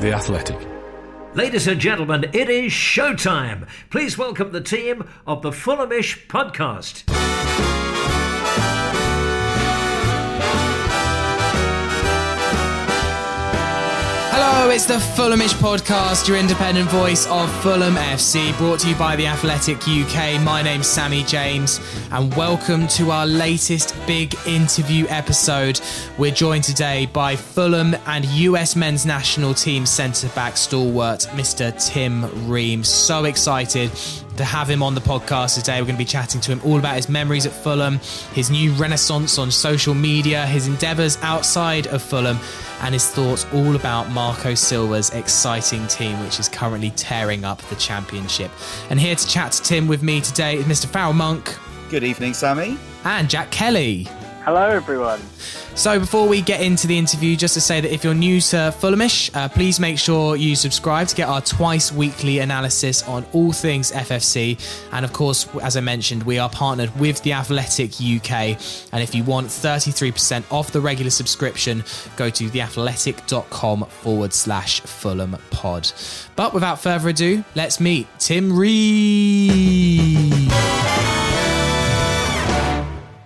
The Athletic. Ladies and gentlemen, it is showtime. Please welcome the team of the Fulhamish podcast. Hello, it's the Fulhamish podcast, your independent voice of Fulham FC, brought to you by The Athletic UK. My name's Sammy James, and welcome to our latest big interview episode. We're joined today by Fulham and US men's national team centre back stalwart, Mr. Tim Ream. So excited to have him on the podcast today. We're going to be chatting to him all about his memories at Fulham, his new renaissance on social media, his endeavours outside of Fulham, and his thoughts all about Marco Silva's exciting team, which is currently tearing up the championship. And here to chat to Tim with me today is Mr. Farrell Monk. Good evening, Sammy. And Jack Kelly. Hello, everyone. So, before we get into the interview, just to say that if you're new to Fulhamish, uh, please make sure you subscribe to get our twice weekly analysis on all things FFC. And of course, as I mentioned, we are partnered with The Athletic UK. And if you want 33% off the regular subscription, go to theathletic.com forward slash Fulham pod. But without further ado, let's meet Tim Ream.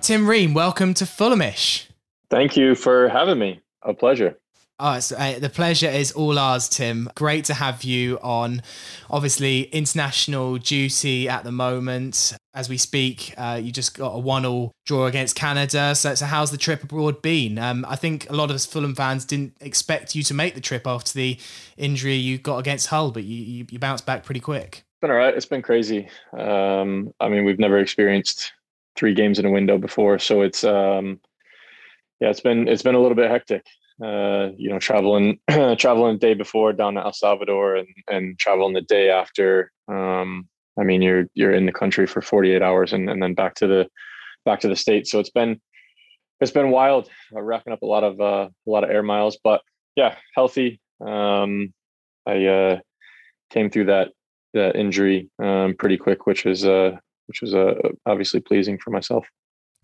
Tim Ream, welcome to Fulhamish. Thank you for having me. A pleasure. Oh, uh, the pleasure is all ours, Tim. Great to have you on. Obviously, international duty at the moment. As we speak, uh, you just got a one-all draw against Canada. So, so how's the trip abroad been? Um, I think a lot of us Fulham fans didn't expect you to make the trip after the injury you got against Hull, but you, you, you bounced back pretty quick. It's been all right. It's been crazy. Um, I mean, we've never experienced three games in a window before, so it's um, yeah, it's been it's been a little bit hectic. Uh, you know, traveling traveling the day before down to El Salvador and and traveling the day after. Um, I mean, you're you're in the country for 48 hours and, and then back to the back to the state. So it's been it's been wild, uh, racking up a lot of uh, a lot of air miles. But yeah, healthy. Um, I uh, came through that that injury um, pretty quick, which is uh, which was uh, obviously pleasing for myself.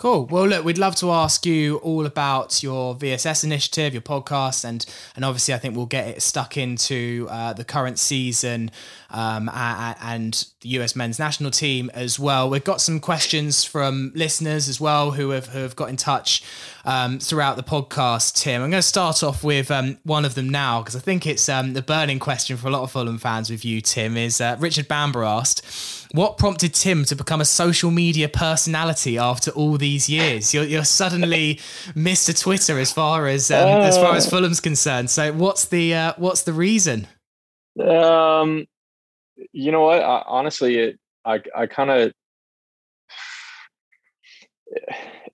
Cool. Well, look, we'd love to ask you all about your VSS initiative, your podcast, and and obviously, I think we'll get it stuck into uh, the current season um, and the US men's national team as well. We've got some questions from listeners as well who have who have got in touch um, throughout the podcast. Tim, I'm going to start off with um, one of them now because I think it's um, the burning question for a lot of Fulham fans with you. Tim is uh, Richard Bamber asked. What prompted Tim to become a social media personality after all these years? You're, you're suddenly Mr. Twitter as far as um, uh, as far as Fulham's concerned. So what's the uh, what's the reason? Um, you know what? I, honestly, it I I kind of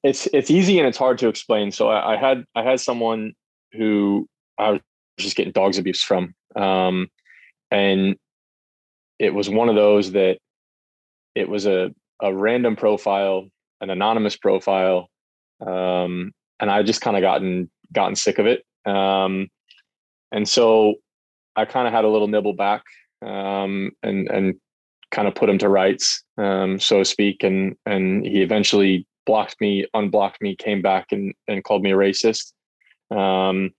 it's it's easy and it's hard to explain. So I, I, had I had someone who I was just getting dogs abuse from, um, and it was one of those that it was a a random profile, an anonymous profile, um, and I just kind of gotten gotten sick of it. Um, and so I kind of had a little nibble back um, and and kind of put him to rights, um, so to speak. And and he eventually blocked me, unblocked me, came back and and called me a racist. Um,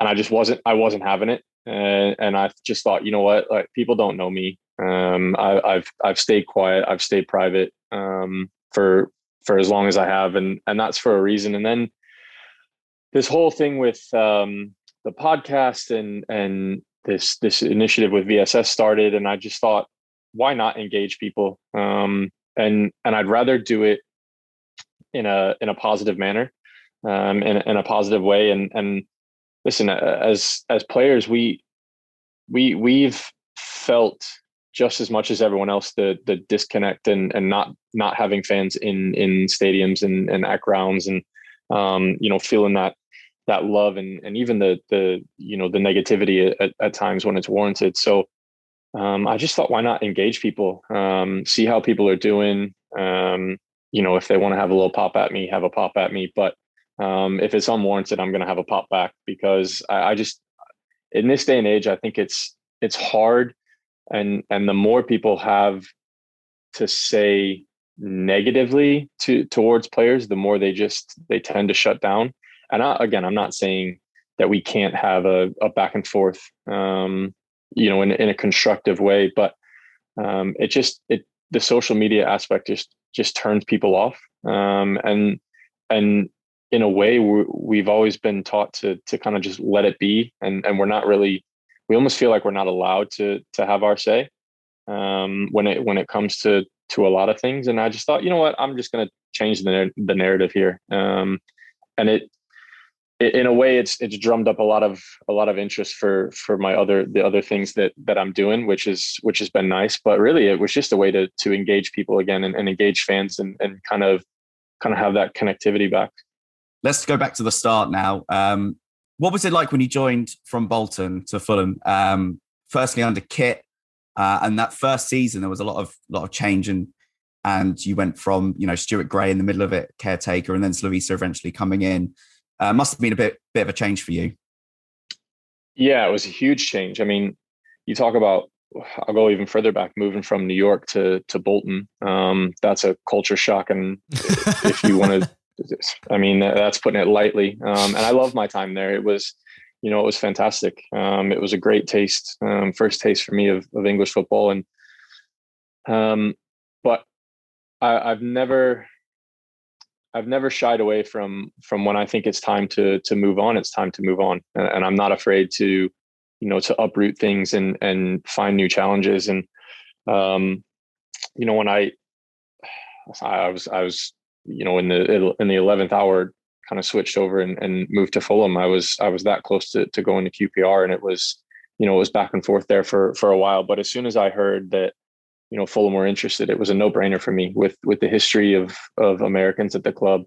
and I just wasn't I wasn't having it. And, and I just thought, you know what, like people don't know me. Um, I, have I've stayed quiet. I've stayed private um, for for as long as I have, and and that's for a reason. And then this whole thing with um, the podcast and and this this initiative with VSS started, and I just thought, why not engage people? Um, and and I'd rather do it in a in a positive manner, um, in in a positive way. And and listen, as as players, we we we've felt just as much as everyone else the the disconnect and and not not having fans in in stadiums and and at grounds and um, you know feeling that that love and and even the the you know the negativity at, at times when it's warranted. So um, i just thought why not engage people um, see how people are doing um, you know if they want to have a little pop at me have a pop at me. But um, if it's unwarranted i'm going to have a pop back because I, I just in this day and age i think it's it's hard and and the more people have to say negatively to towards players the more they just they tend to shut down and I, again i'm not saying that we can't have a, a back and forth, um, you know, in, in a constructive way. But um, it just it the social media aspect just just turns people off, um, and and in a way we have always been taught to to kind of just let it be, and and we're not really we almost feel like we're not allowed to to have our say um, when it when it comes to to a lot of things. And I just thought, you know what, I'm just going to change the the narrative here, um, and it in a way it's it's drummed up a lot of a lot of interest for for my other the other things that that I'm doing which is which has been nice. But really it was just a way to to engage people again and, and engage fans and and kind of kind of have that connectivity back. Let's go back to the start now. Um, what was it like when you joined from Bolton to Fulham um, firstly under Kit uh, and that first season there was a lot of lot of change and and you went from you know Stuart Gray in the middle of it caretaker and then Slavisa eventually coming in uh, must have been a bit bit of a change for you. Yeah, it was a huge change. I mean, you talk about I'll go even further back, moving from New York to to Bolton. Um, that's a culture shock, and if you want to, I mean, that's putting it lightly. Um, and I love my time there. It was, you know, it was fantastic. Um, it was a great taste, um, first taste for me of, of English football, and um, but I, I've never I've never shied away from from when I think it's time to to move on. It's time to move on, and, and, I'm not afraid to, you know, to uproot things and and find new challenges. And, um, you know, when I, I was I was you know in the in the eleventh hour, kind of switched over and, and moved to Fulham. I was I was that close to to going to QPR, and it was you know it was back and forth there for for a while. But as soon as I heard that you know Fulham were interested, it was a no brainer for me with with the history of of Americans at the club,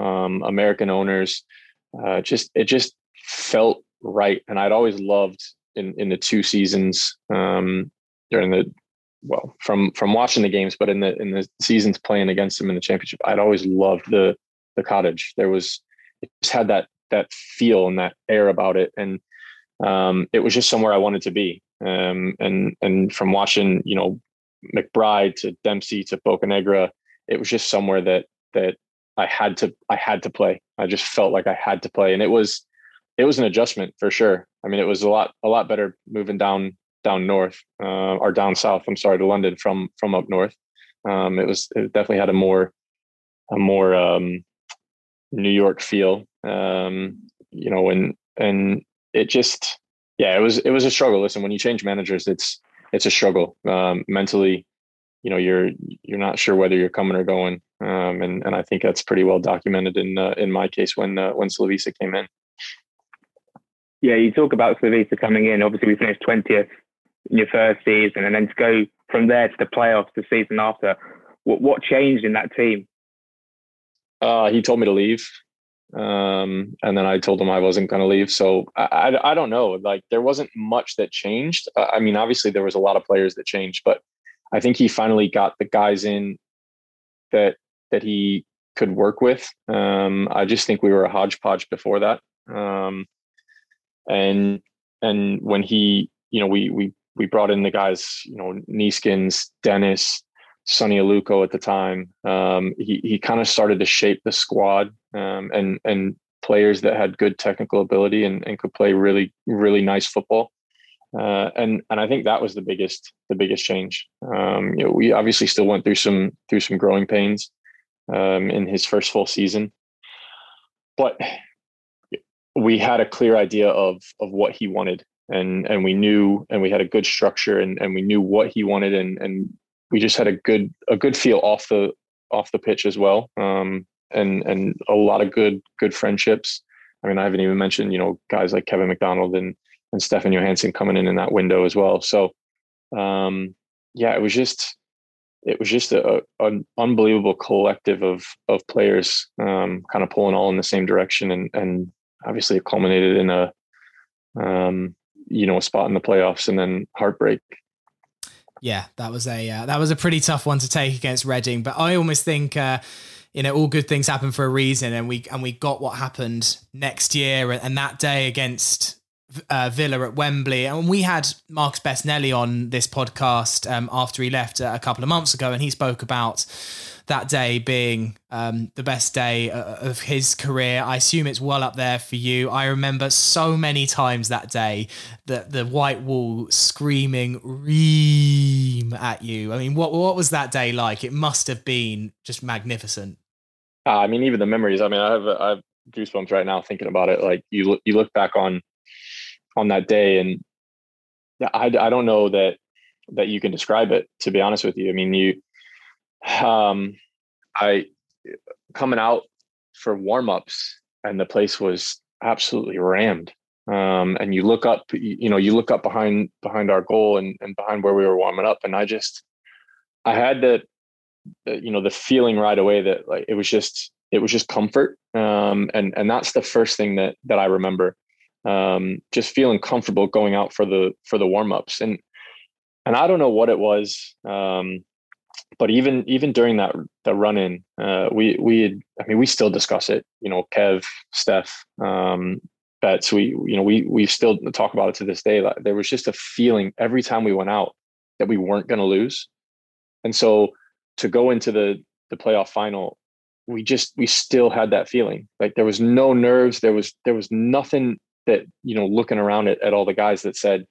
um, American owners. Uh, just it just felt right, and I'd always loved in in the two seasons um, during the well from from watching the games, but in the in the seasons playing against them in the championship, I'd always loved the the cottage. There was it just had that that feel and that air about it, and um, it was just somewhere I wanted to be. Um, and and from watching, you know, McBride to Dempsey to Bocanegra, it was just somewhere that that I had to I had to play. I just felt like I had to play, and it was it was an adjustment for sure. I mean, it was a lot a lot better moving down down north uh, or down south. I'm sorry to London from from up north. Um, it was it definitely had a more a more um, New York feel. Um, you know, and and it just yeah, it was it was a struggle. Listen, when you change managers, it's it's a struggle um, mentally. You know, you're you're not sure whether you're coming or going, um, and and I think that's pretty well documented in uh, in my case when uh, when Slavisa came in. Yeah, you talk about Slavisa coming in. Obviously, we finished twentieth in your first season, and then to go from there to the playoffs the season after. What what changed in that team? Uh, he told me to leave um, and then I told him I wasn't going to leave. So I, I, I, don't know. Like there wasn't much that changed. I mean, obviously there was a lot of players that changed, but I think he finally got the guys in that that he could work with. Um, I just think we were a hodgepodge before that. Um, and and when he, you know, we we we brought in the guys, you know, Neeskens, Dennis, Sonny Aluko at the time. Um, he he kind of started to shape the squad um, and and players that had good technical ability and, and could play really really nice football. Uh, and and I think that was the biggest the biggest change. Um, you know, we obviously still went through some through some growing pains um, in his first full season, but we had a clear idea of of what he wanted, and and we knew, and we had a good structure, and and we knew what he wanted, and and we just had a good a good feel off the off the pitch as well, um, and and a lot of good good friendships. I mean, I haven't even mentioned you know guys like Kevin McDonald and and Stefan Johansen coming in in that window as well. So um, yeah, it was just it was just a, an unbelievable collective of of players, um, kind of pulling all in the same direction, and and obviously it culminated in a um, you know a spot in the playoffs and then heartbreak yeah, that was a uh, that was a pretty tough one to take against Reading. But I almost think uh, you know all good things happen for a reason, and we and we got what happened next year, and that day against uh, Villa at Wembley, and we had Marcus Bettinelli on this podcast um, after he left a couple of months ago, and he spoke about that day being um, the best day uh, of his career. I assume it's well up there for you. I remember so many times that day that the white wall screaming "Ream" at you. I mean, what what was that day like? It must have been just magnificent. Uh, I mean, even the memories. I mean, I have I have goosebumps right now thinking about it. Like you look you look back on on that day, and I I don't know that that you can describe it. To be honest with you, I mean you um, I coming out for warm-ups and the place was absolutely rammed. Um, and you look up, you, know, you look up behind behind our goal and, and behind where we were warming up, and I just, I had the, the, you know, the feeling right away that like it was just it was just comfort, um, and and that's the first thing that that I remember, um, just feeling comfortable going out for the for the warm ups, and and I don't know what it was. Um, but even even during that the run in, uh, we we had, I mean we still discuss it. You know, Kev, Steph, um. We you know we we still talk about it to this day. Like, there was just a feeling every time we went out that we weren't going to lose, and so to go into the the playoff final, we just we still had that feeling. Like there was no nerves. There was there was nothing that you know looking around at, at all the guys that said,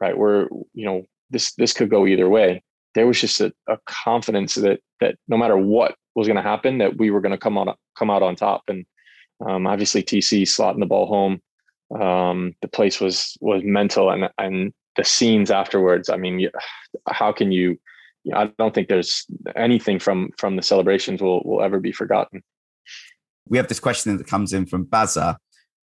right, we're you know this this could go either way there was just a, a confidence that that no matter what was going to happen, that we were going to come out come out on top. And um, obviously, TC slotting the ball home. Um, the place was was mental, and and the scenes afterwards. I mean, how can you? I don't think there's anything from from the celebrations will will ever be forgotten. We have this question that comes in from Baza,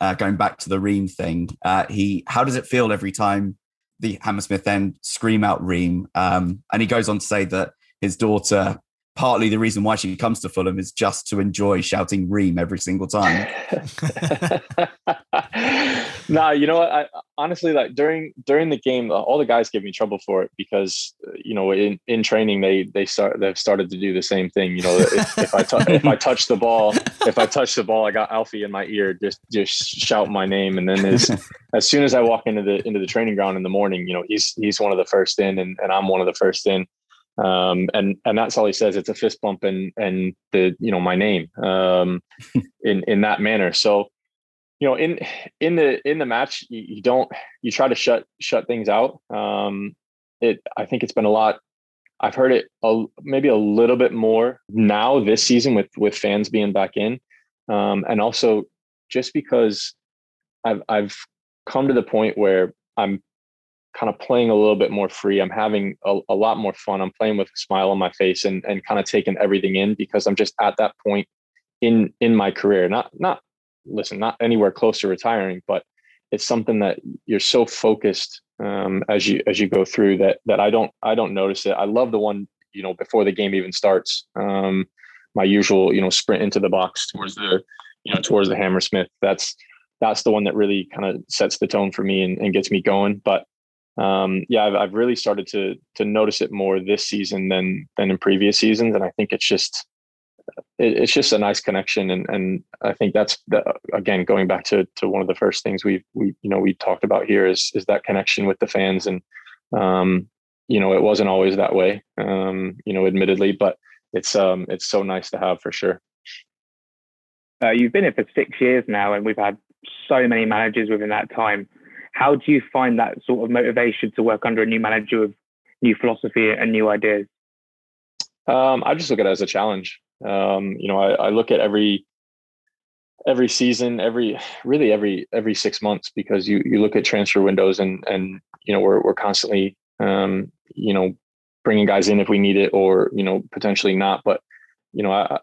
uh, going back to the Ream thing. Uh, he, how does it feel every time the Hammersmith End scream out Ream. Um, and he goes on to say that his daughter, partly the reason why she comes to Fulham is just to enjoy shouting Ream every single time. nah, you know what? I, honestly, like during during the game, uh, all the guys give me trouble for it because uh, you know in, in training they they start they've started to do the same thing. You know, if, if if I touch the ball, if I touch the ball, I got Alfie in my ear, just just shout my name, and then as as soon as I walk into the into the training ground in the morning, you know, he's he's one of the first in, and, and I'm one of the first in um, and and that's all he says. It's a fist bump and and the you know my name um, in in that manner. So you know in in the in the match you, you don't you try to shut shut things out. Um, it I think it's been a lot. I've heard it a, maybe a little bit more now this season with with fans being back in, um, and also just because I've I've come to the point where I'm kind of playing a little bit more free. I'm having a, a, lot more fun. I'm playing with a smile on my face and, and kind of taking everything in because I'm just at that point in in my career. Not not listen, not anywhere close to retiring, but it's something that you're so focused um, as you as you go through that that I don't I don't notice it. I love the one you know before the game even starts. Um, my usual you know sprint into the box towards the you know towards the Hammersmith. That's that's the one that really kind of sets the tone for me and, and gets me going. But um, yeah, I've, I've really started to to notice it more this season than than in previous seasons, and I think it's just it, it's just a nice connection, and and I think that's the, again going back to to one of the first things we we you know we talked about here is is that connection with the fans, and um, you know it wasn't always that way, um, you know, admittedly, but it's um it's so nice to have for sure. Uh, you've been here for six years now, and we've had so many managers within that time how do you find that sort of motivation to work under a new manager with new philosophy and new ideas? Um, I just look at it as a challenge. Um, you know, I, I, look at every every season, every really every every six months because you you look at transfer windows and and you know we're we're constantly um, you know bringing guys in if we need it or you know potentially not. But you know, I,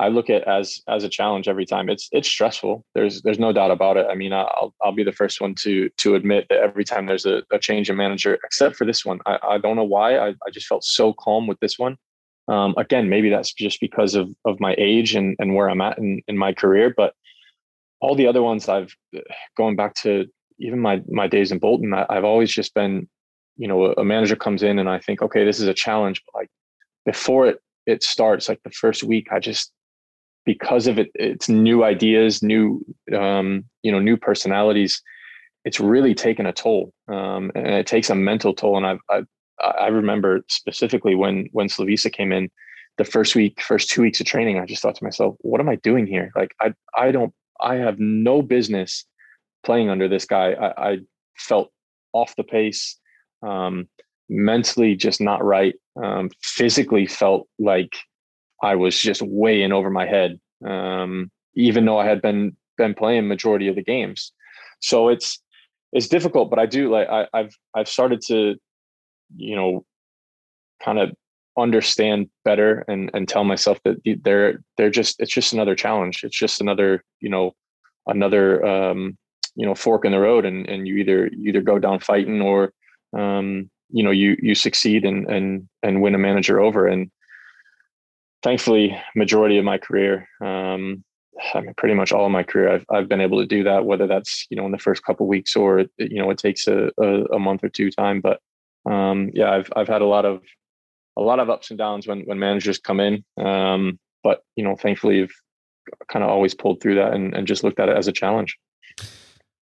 I look at as as a challenge every time. It's it's stressful. There's there's no doubt about it. I mean, I'll I'll be the first one to to admit that every time there's a, a change in manager, except for this one, I, I don't know why. I, I just felt so calm with this one. Um, again, maybe that's just because of of my age and and where I'm at in in my career. But all the other ones, I've going back to even my my days in Bolton, I, I've always just been, you know, a, a manager comes in and I think, okay, this is a challenge. But like before it it starts, like the first week, I just because of it it's new ideas new um, you know new personalities it's really taken a toll, um, and it takes a mental toll. And I've, I've I remember specifically when when Slavisa came in, the first week, first two weeks of training, I just thought to myself, "What am I doing here? Like, I I don't, I have no business playing under this guy." I, I felt off the pace, um, mentally just not right. Um, physically felt like I was just way in over my head, um, even though I had been been playing majority of the games. So it's it's difficult, but I do like I, I've I've started to you know, kind of understand better and and tell myself that they're they're just it's just another challenge. It's just another you know another um, you know fork in the road, and and you either you either go down fighting or um, you know you you succeed and and and win a manager over. And thankfully, majority of my career. Um, I mean, pretty much all of my career, I've I've been able to do that. Whether that's you know in the first couple weeks or you know it takes a, a, a month or two time, but um, yeah, I've I've had a lot of a lot of ups and downs when when managers come in. Um, but you know, thankfully, you've kind of always pulled through that and, and just looked at it as a challenge.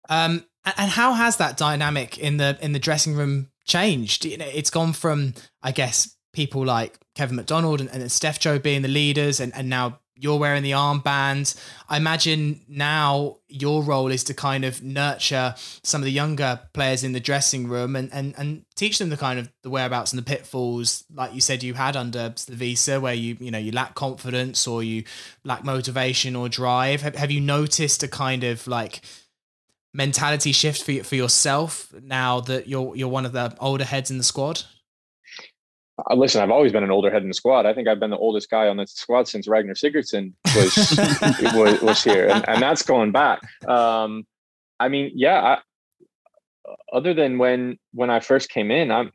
Um, and how has that dynamic in the in the dressing room changed? You know, It's gone from, I guess, people like Kevin McDonald and, and Steph Joe being the leaders, and, and now you're wearing the armband. I imagine now your role is to kind of nurture some of the younger players in the dressing room and, and, and teach them the kind of the whereabouts and the pitfalls, like you said you had under Slavisa, where you you know you lack confidence or you lack motivation or drive. Have, have you noticed a kind of like mentality shift for for yourself now that you're you're one of the older heads in the squad? Listen, I've always been an older head in the squad. I think I've been the oldest guy on the squad since Ragnar Sigurdsson was was, was, here, and, and, that's going back. Um, I mean, yeah. I, other than when when I first came in, I'm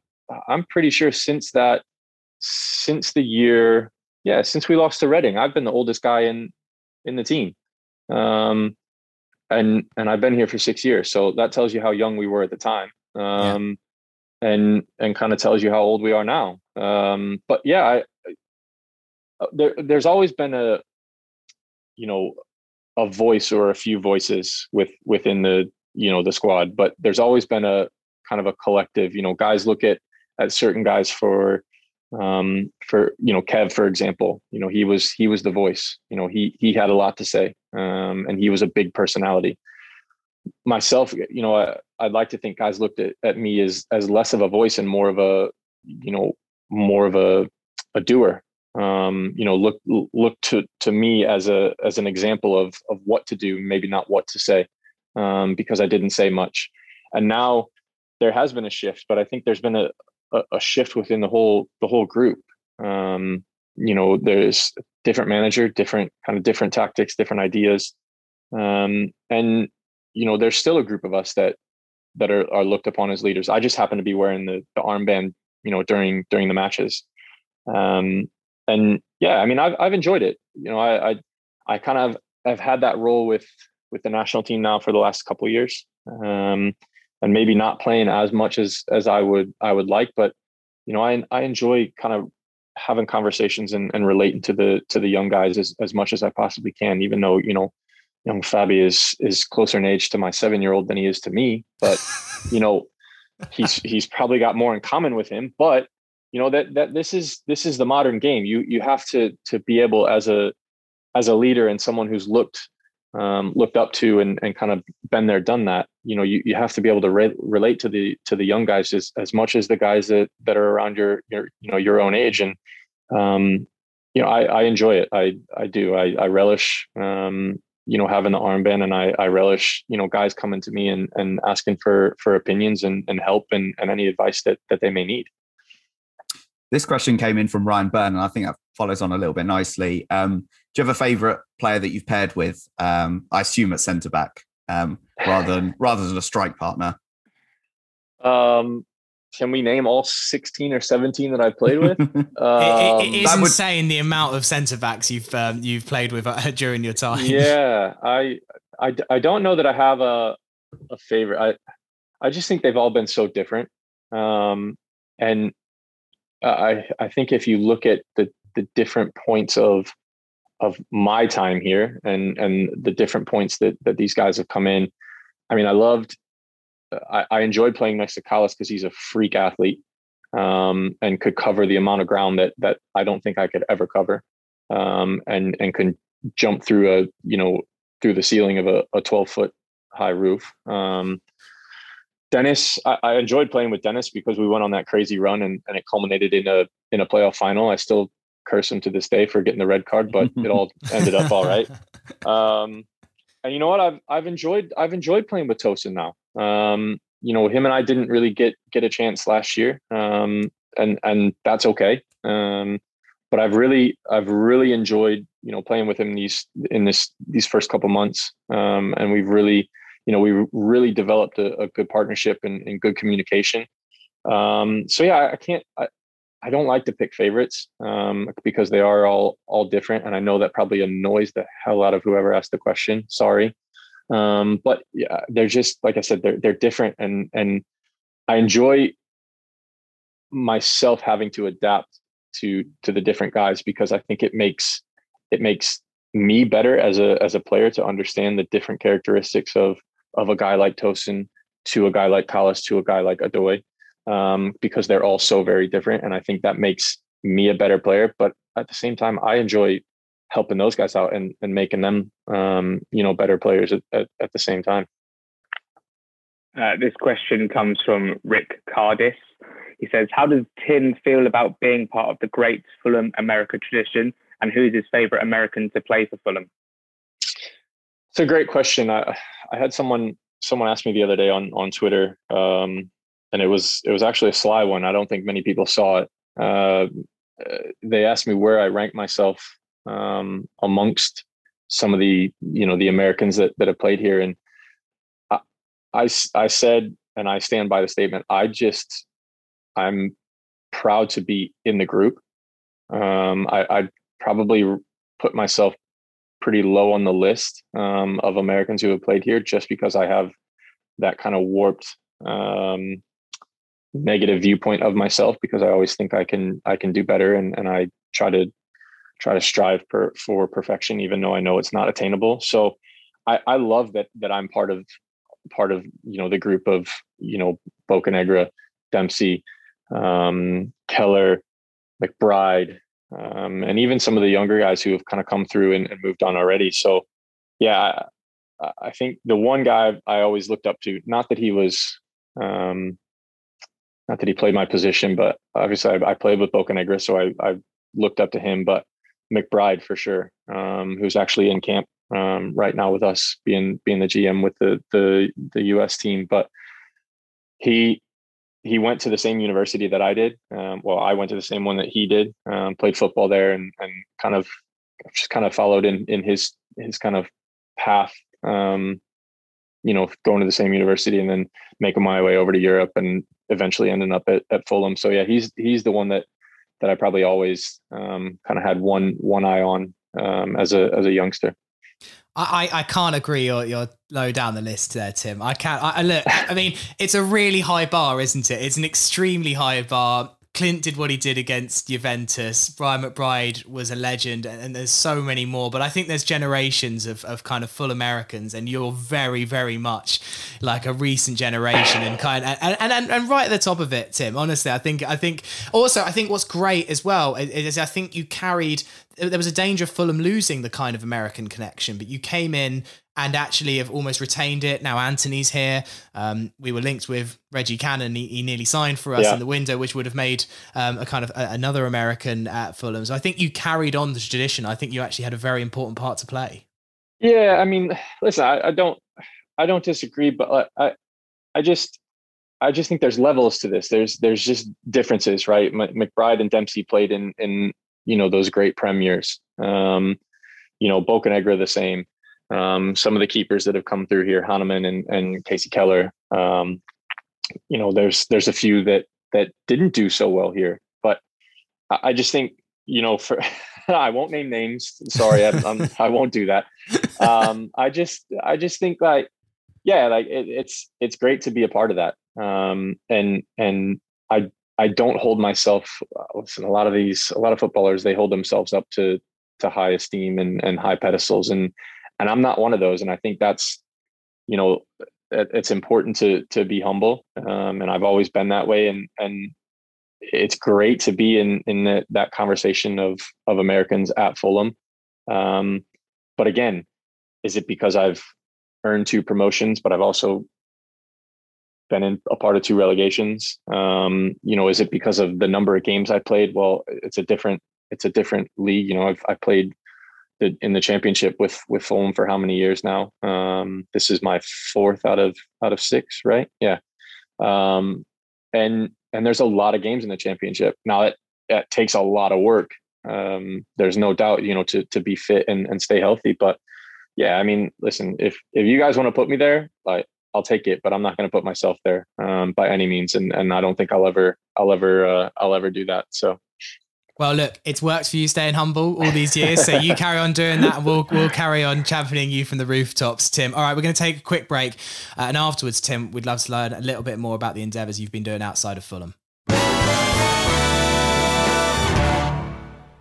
I'm pretty sure since that since the year, yeah, since we lost to Reading, I've been the oldest guy in in the team. Um, and and I've been here for six years, so that tells you how young we were at the time. Um, yeah. and and kind of tells you how old we are now. Um, but yeah, I, uh, there, there's always been a, you know, a voice or a few voices with within the you know the squad, but there's always been a kind of a collective. You know, guys look at at certain guys for um for you know kev for example you know he was he was the voice you know he he had a lot to say um and he was a big personality myself you know I, i'd like to think guys looked at, at me as as less of a voice and more of a you know more of a, a doer. Um, you know, look look to to me as a as an example of of what to do, maybe not what to say, um, because I didn't say much. And now there has been a shift, but I think there's been a a, a shift within the whole the whole group. Um, you know, there's different manager, different kind of different tactics, different ideas, um, and you know, there's still a group of us that that are, are looked upon as leaders. I just happen to be wearing the, the armband you know during during the matches. Um and yeah i mean i've, I've enjoyed it. You know i i, I kind of have had that role with with the national team now for the last couple years. Um and maybe not playing as much as as i would i would like but you know i i enjoy kind of having conversations and, and relating to the to the young guys as, as much as i possibly can even though you know young fabi is is closer in age to my seven year old than he is to me. But you know he's he's probably got more in common with him but you know that that this is this is the modern game. You you have to to be able as a as a leader and someone who's looked um, looked up to and, and kind of been there done that you know you, you have to be able to re- relate to the to the young guys as, as much as the guys that that are around your your you know your own age. And um you know i i enjoy it. I i do. I i relish um you know having the armband and I, I relish you know guys coming to me and, and asking for for opinions and, and help and, and any advice that that they may need. This question came in from ryan byrne and i think that follows on a little bit nicely. Um, do you have a favorite player that you've paired with um, i assume at centre back um, rather than rather than a strike partner? Um can we name all 16 or 17 that I've played with? Um, it, it, it um, insane would, the amount of centre backs you've um, you've played with uh, during your time. Yeah, I, I I don't know that I have a a favorite. I I just think they've all been so different. Um, and I I think if you look at the the different points of of my time here and and the different points that that these guys have come in, I mean, I loved I, I enjoyed playing next to because he's a freak athlete um, and could cover the amount of ground that that I don't think I could ever cover, um, and and can jump through a you know through the ceiling of a, a 12 foot high roof. Um, Dennis, I, I, enjoyed playing with Dennis because we went on that crazy run and, and it culminated in a in a playoff final. I still curse him to this day for getting the red card, but it all ended up all right. Um, and you know what? I've I've enjoyed I've enjoyed playing with Tosin now. Um, you know, him and I didn't really get get a chance last year, um, and and that's okay. Um, but I've really I've really enjoyed you know playing with him these in this these first couple months, um, and we've really you know we really developed a, a good partnership and, and good communication. Um, so yeah, I can't I don't like to pick favorites um, because they are all all different, and I know that probably annoys the hell out of whoever asked the question. Sorry, um, but yeah, they're just like I said, they're they're different, and and I enjoy myself having to adapt to to the different guys because I think it makes it makes me better as a as a player to understand the different characteristics of of a guy like Tosin to a guy like Kalas to a guy like Odoi um, because they're all so very different. And I think that makes me a better player. But at the same time, I enjoy helping those guys out and, and making them, um, you know, better players at, at, at the same time. Uh, this question comes from Rick Cardis. He says, How does Tim feel about being part of the great Fulham America tradition? And who's his favorite American to play for Fulham? It's a great question. I, I had someone someone asked me the other day on on Twitter, um, and it was it was actually a sly one. I don't think many people saw it. Uh, they asked me where I rank myself um, amongst some of the you know the Americans that that have played here, and I, I I said, and I stand by the statement. I just I'm proud to be in the group. Um, I, I probably put myself pretty low on the list um, of Americans who have played here, just because I have that kind of warped um, negative viewpoint of myself because I always think I can I can do better and and I try to try to strive per, for perfection even though I know it's not attainable. So I I love that that I'm part of part of you know the group of you know Bocanegra, Dempsey, um, Keller, McBride, um, and even some of the younger guys who have kind of come through and, and moved on already. So yeah, I, I, think the one guy I always looked up to, not that he was um, not that he played my position, but obviously I, I played with Bocanegra, so I, I, looked up to him. But McBride for sure, um, who's actually in camp um, right now with us, being being the GM with the the the U.S. team. But he he went to the same university that I did. Um, well, I went to the same one that he did. Um, played football there, and and kind of just kind of followed in in his his kind of path. Um, you know, going to the same university and then making my way over to Europe and eventually ending up at, at Fulham. So yeah, he's he's the one that that I probably always um, kind of had one one eye on um, as a as a youngster. I, I can't agree you're, you're low down the list there, Tim. I can't. I, look. I mean, it's a really high bar, isn't it? It's an extremely high bar. Clint did what he did against Juventus. Brian McBride was a legend, and, there's so many more. But I think there's generations of, of kind of full Americans, and you're very, very much like a recent generation, and kind of, and, and, and, and right at the top of it, Tim. Honestly, I think I think also I think what's great as well is I think you carried there was a danger of Fulham losing the kind of American connection, but you came in and actually have almost retained it. Now Anthony's here. Um, we were linked with Reggie Cannon. He, he nearly signed for us yeah. in the window, which would have made um, a kind of a, another American at Fulham. So I think you carried on the tradition. I think you actually had a very important part to play. Yeah, I mean, listen, I, I don't, I don't disagree, but I, I just, I just think there's levels to this. There's, there's just differences, right? McBride and Dempsey played in, in, you know, those great premiers. Um, you know, Bocanegra the same. Um, some of the keepers that have come through here, Hahnemann and, and Kasey Keller. Um, you know, there's there's a few that that didn't do so well here, but I, I just think you know, for I won't name names. Sorry, I'm, I'm, I will not do that. Um, I just I just think like yeah, like it, it's it's great to be a part of that. Um, and and I I don't hold myself. Listen, a lot of these, a lot of footballers, they hold themselves up to to high esteem and and high pedestals, and and I'm not one of those. And I think that's, you know, it's important to to be humble, um, and I've always been that way. And and it's great to be in in the, that conversation of of Americans at Fulham. Um, but again, is it because I've earned two promotions, but I've also been in a part of two relegations? Um, you know, is it because of the number of games I played? Well, it's a different it's a different league. You know, I've I've played the, in the championship with with Fulham for how many years now? Um, this is my fourth out of out of six, right? Yeah. Um, and and there's a lot of games in the championship. Now it, it takes a lot of work. Um, there's no doubt, you know, to to be fit and, and stay healthy. But yeah, I mean, listen, if if you guys want to put me there, like I'll take it, but I'm not going to put myself there um, by any means, and and I don't think I'll ever I'll ever uh, I'll ever do that. So well, look, it's worked for you staying humble all these years. So you carry on doing that. And we'll we'll carry on championing you from the rooftops, Tim. All right, we're going to take a quick break, uh, and afterwards, Tim, we'd love to learn a little bit more about the endeavours you've been doing outside of Fulham.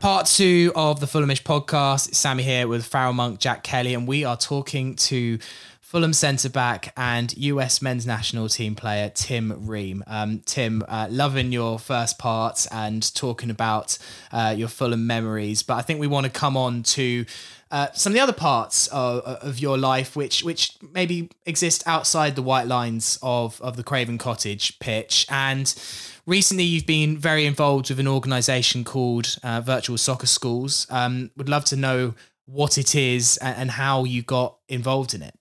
Part two of the Fulhamish podcast. Sammy here with Farrell Monk, Jack Kelly, and we are talking to Fulham centre back and US men's national team player Tim Ream. Um, Tim, uh, loving your first part and talking about uh, your Fulham memories, but I think we want to come on to uh, some of the other parts of, of, your life, which which maybe exist outside the white lines of of the Craven Cottage pitch. And recently, you've been very involved with an organisation called uh, Virtual Soccer Schools. Um, would love to know what it is and, and how you got involved in it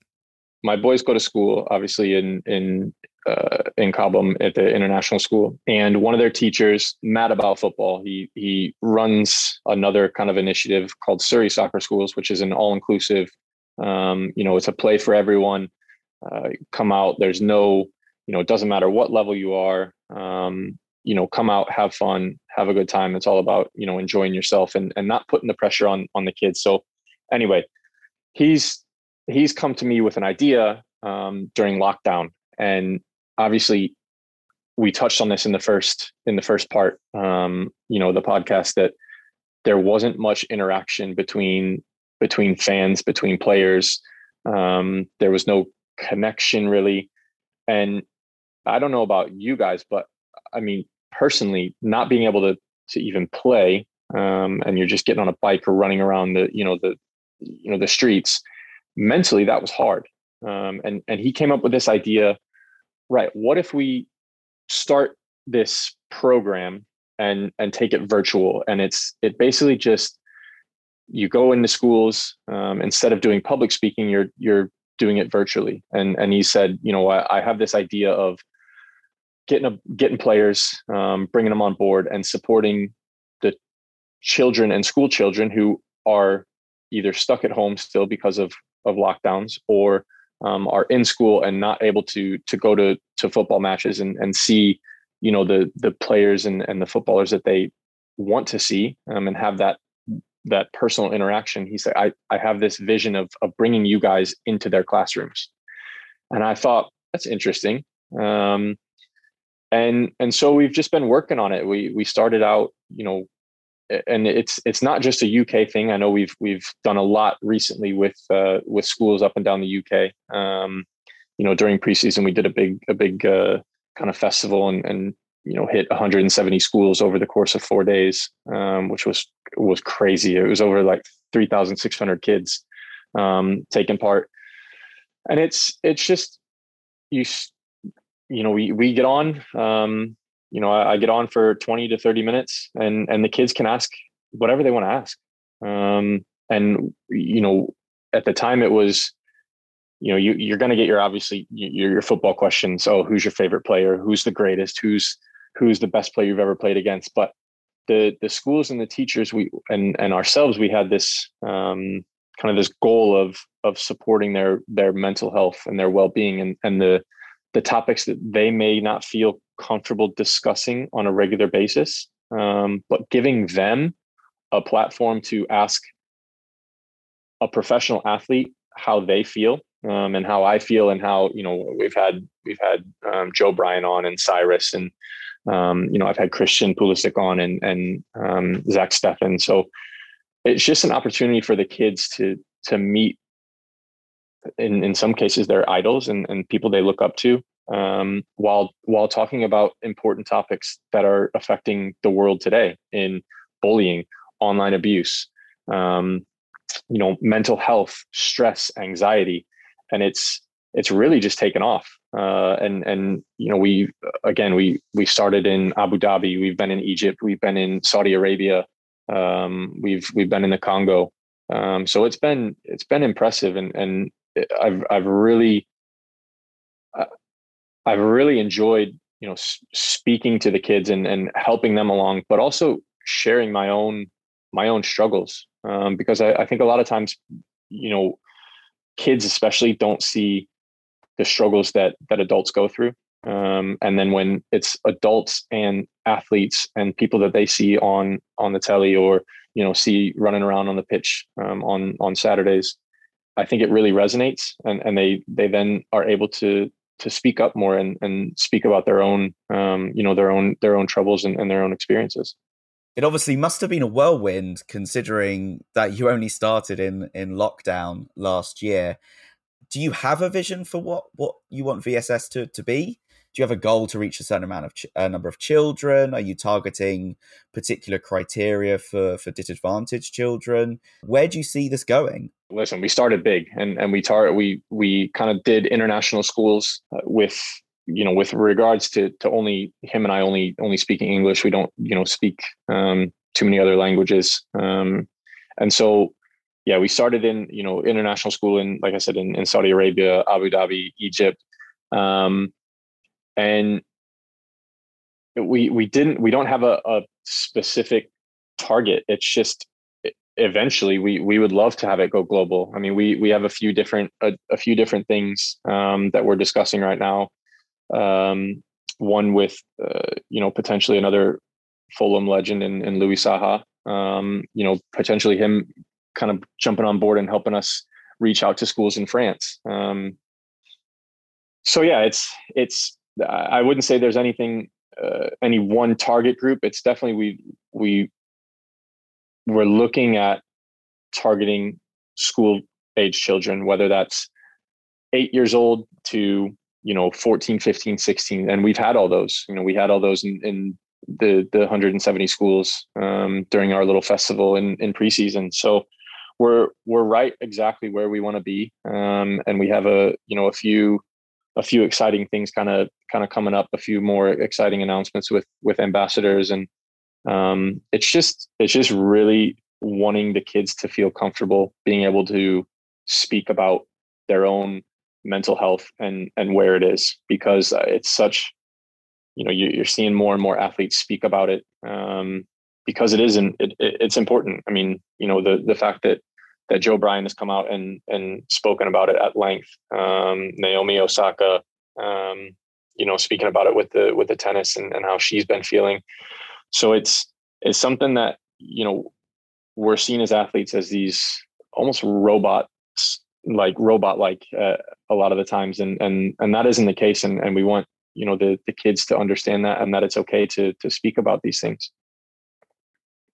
my boys go to school, obviously in in uh, in Cobham at the international school, and one of their teachers, mad about football, he he runs another kind of initiative called Surrey Soccer Schools, which is an all inclusive. Um, you know, it's a play for everyone. Uh, come out. There's no, you know, it doesn't matter what level you are. Um, you know, come out, have fun, have a good time. It's all about you know enjoying yourself and and not putting the pressure on on the kids. So, anyway, he's he's come to me with an idea um, during lockdown, and obviously, we touched on this in the first in the first part. Um, you know, the podcast that there wasn't much interaction between between fans, between players. Um, there was no connection really, and I don't know about you guys, but I mean, personally, not being able to to even play, um, and you're just getting on a bike or running around the you know the you know the streets mentally that was hard. Um, and and he came up with this idea. Right, what if we start this program and and take it virtual? And it's it basically just you go into schools um, instead of doing public speaking, you're you're doing it virtually. And and he said, you know, I, I have this idea of getting a, getting players, um, bringing them on board, and supporting the children and school children who are either stuck at home still because of of lockdowns or um, are in school and not able to to go to to football matches and and see you know the the players and and the footballers that they want to see um, and have that that personal interaction he said i i have this vision of of bringing you guys into their classrooms. And i thought that's interesting. Um, and and so we've just been working on it. We we started out you know and it's it's not just a UK thing. I know we've we've done a lot recently with uh, with schools up and down the UK. Um, you know, during preseason, we did a big a big uh, kind of festival and and you know hit 170 schools over the course of four days, um, which was was crazy. It was over like 3,600 kids um, taking part, and it's it's just you you know we we get on um, you know, I, I, get on for 20 to 30 minutes and, and the kids can ask whatever they want to ask. Um, and, you know, at the time it was, you know, you, you're going to get your, obviously your, your football questions. Oh, who's your favorite player? Who's the greatest? Who's, who's the best player you've ever played against? But the, the schools and the teachers we, and, and ourselves, we had this, um, kind of this goal of, of supporting their, their mental health and their well-being and, and the, the topics that they may not feel comfortable discussing on a regular basis, um, but giving them a platform to ask a professional athlete how they feel um, and how I feel and how you know we've had we've had um, Joe Bryan on and Cyrus and um, you know I've had Christian Pulisic on and and um, Zach Steffen. So it's just an opportunity for the kids to to meet in in some cases they're idols and, and people they look up to um, while while talking about important topics that are affecting the world today in bullying, online abuse, um, you know, mental health, stress, anxiety, and it's it's really just taken off. Uh, and and you know, we again we we started in Abu Dhabi, we've been in Egypt, we've been in Saudi Arabia, um, we've we've been in the Congo. Um, so it's been it's been impressive, and and I've I've really uh, I've really enjoyed you know speaking to the kids and and helping them along, but also sharing my own my own struggles um, because I, I think a lot of times you know kids especially don't see the struggles that that adults go through um, and then when it's adults and athletes and people that they see on on the telly or you know see running around on the pitch um, on on Saturdays, I think it really resonates, and and they they then are able to to speak up more and and speak about their own um, you know their own their own troubles and, and their own experiences. It obviously must have been a whirlwind, considering that you only started in in lockdown last year. Do you have a vision for what what you want VSS to to be? do you have a goal to reach a certain amount of ch- a number of children are you targeting particular criteria for for disadvantaged children where do you see this going listen we started big and and we tar- we we kind of did international schools uh, with you know with regards to to only him and i only only speaking english. We don't you know speak um too many other languages um and so yeah we started in you know international school in like i said in, in saudi arabia abu dhabi egypt um and we we didn't we don't have a, a specific target. It's just eventually we we would love to have it go global. I mean we we have a few different a, a few different things um, that we're discussing right now. Um, one with uh, you know potentially another fulham legend in, in louis saha. Um, you know potentially him kind of jumping on board and helping us reach out to schools in france. Um, so yeah it's it's I wouldn't say there's anything, uh, any one target group. It's definitely we we we're looking at targeting school age children, whether that's eight years old to you know 14 15 16 and we've had all those. You know we had all those in, in the the 170 schools um, during our little festival in in preseason. So we're we're right exactly where we want to be um, and we have a you know a few a few exciting things kind of kind of coming up a few more exciting announcements with with ambassadors and um, it's just it's just really wanting the kids to feel comfortable being able to speak about their own mental health and and where it is because it's such you know you, are seeing more and more athletes speak about it um, because it isn't it, it, it's important i mean you know the the fact that that Joe Bryan has come out and and spoken about it at length. Um, Naomi Osaka, um, you know, speaking about it with the with the tennis and, and how she's been feeling. So it's it's something that you know we're seen as athletes as these almost robots, like robot like uh, a lot of the times, and and and that isn't the case. And and we want you know the the kids to understand that and that it's okay to to speak about these things.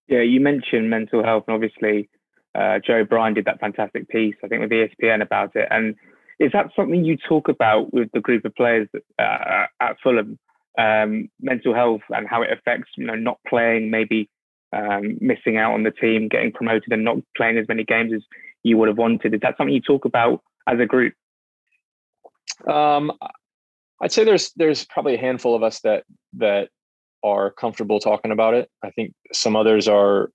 Yeah, you mentioned mental health, and obviously uh, Joe Bryan did that fantastic piece, I think, with ESPN about it. And is that something you talk about with the group of players uh, at Fulham? Um, mental health and how it affects, you know, not playing, maybe um, missing out on the team, getting promoted, and not playing as many games as you would have wanted. Is that something you talk about as a group? Um, I'd say there's there's probably a handful of us that that are comfortable talking about it. I think some others are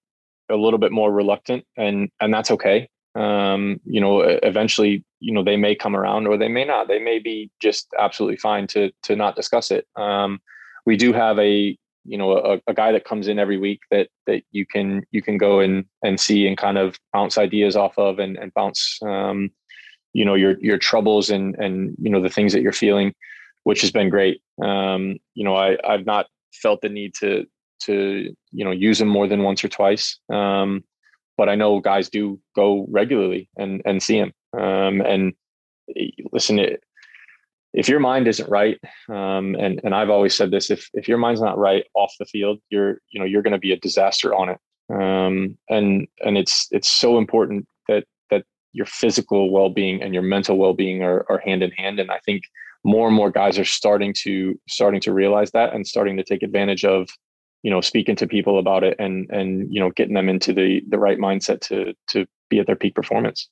a little bit more reluctant and and that's okay um, you know eventually you know they may come around or they may not. They may be just absolutely fine to to not discuss it. Um, we do have a you know a, a, guy that comes in every week that that you can you can go and and see and kind of bounce ideas off of and and bounce um, you know your your troubles and and you know the things that you're feeling which has been great. Um, you know i i've not felt the need to to you know use them more than once or twice. Um, but I know guys do go regularly and and see him. Um, and eh, listen, it, if your mind isn't right, um, and and I've always said this, if if your mind's not right off the field, you're you know you're going to be a disaster on it. Um, and and it's it's so important that that your physical well-being and your mental well-being are, are hand in hand and i think more and more guys are starting to starting to realize that and starting to take advantage of you know speaking to people about it and and you know getting them into the the right mindset to to be at their peak performance.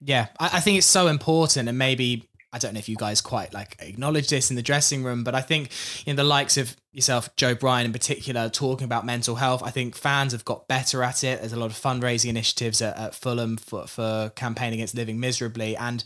Yeah i, I think it's so important and maybe I don't know if you guys quite like acknowledge this in the dressing room, but I think you know the likes of yourself, Joe Bryan in particular, talking about mental health. I think fans have got better at it. There's a lot of fundraising initiatives at, at Fulham for, for campaigning against living miserably. And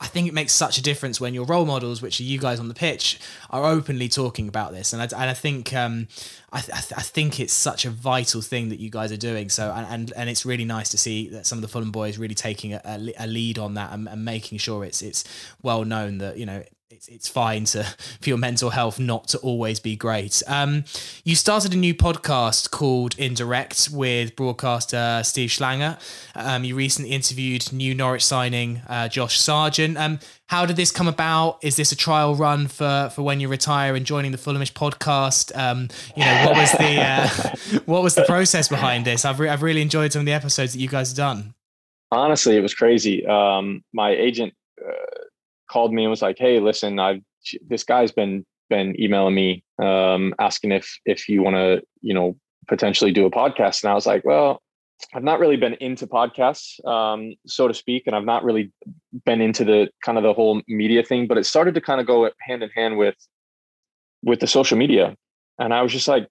I think it makes such a difference when your role models, which are you guys on the pitch, are openly talking about this. And I, and I think um, I, I, th- I, think it's such a vital thing that you guys are doing. So and, and, and it's really nice to see that some of the Fulham boys really taking a, a, lead on that and, and making sure it's it's well known that you know it's, it's fine to for your mental health not to always be great. Um, you started a new podcast called Indirect with broadcaster Steve Schlanger. Um, you recently interviewed new Norwich signing uh, Josh Sargent. Um, how did this come about? Is this a trial run for for when you retire and joining the Fulhamish podcast? Um, you know, what was the uh, what was the process behind this? I've re- I've really enjoyed some of the episodes that you guys have done. Honestly, it was crazy. Um, my agent. Uh, called me and was like, "Hey, listen, I've this guy's been been emailing me um, asking if if you want to, you know, potentially do a podcast." And I was like, "Well, I've not really been into podcasts, um, so to speak, and I've not really been into the kind of the whole media thing. But it started to kind of go hand in hand with with the social media, and I was just like,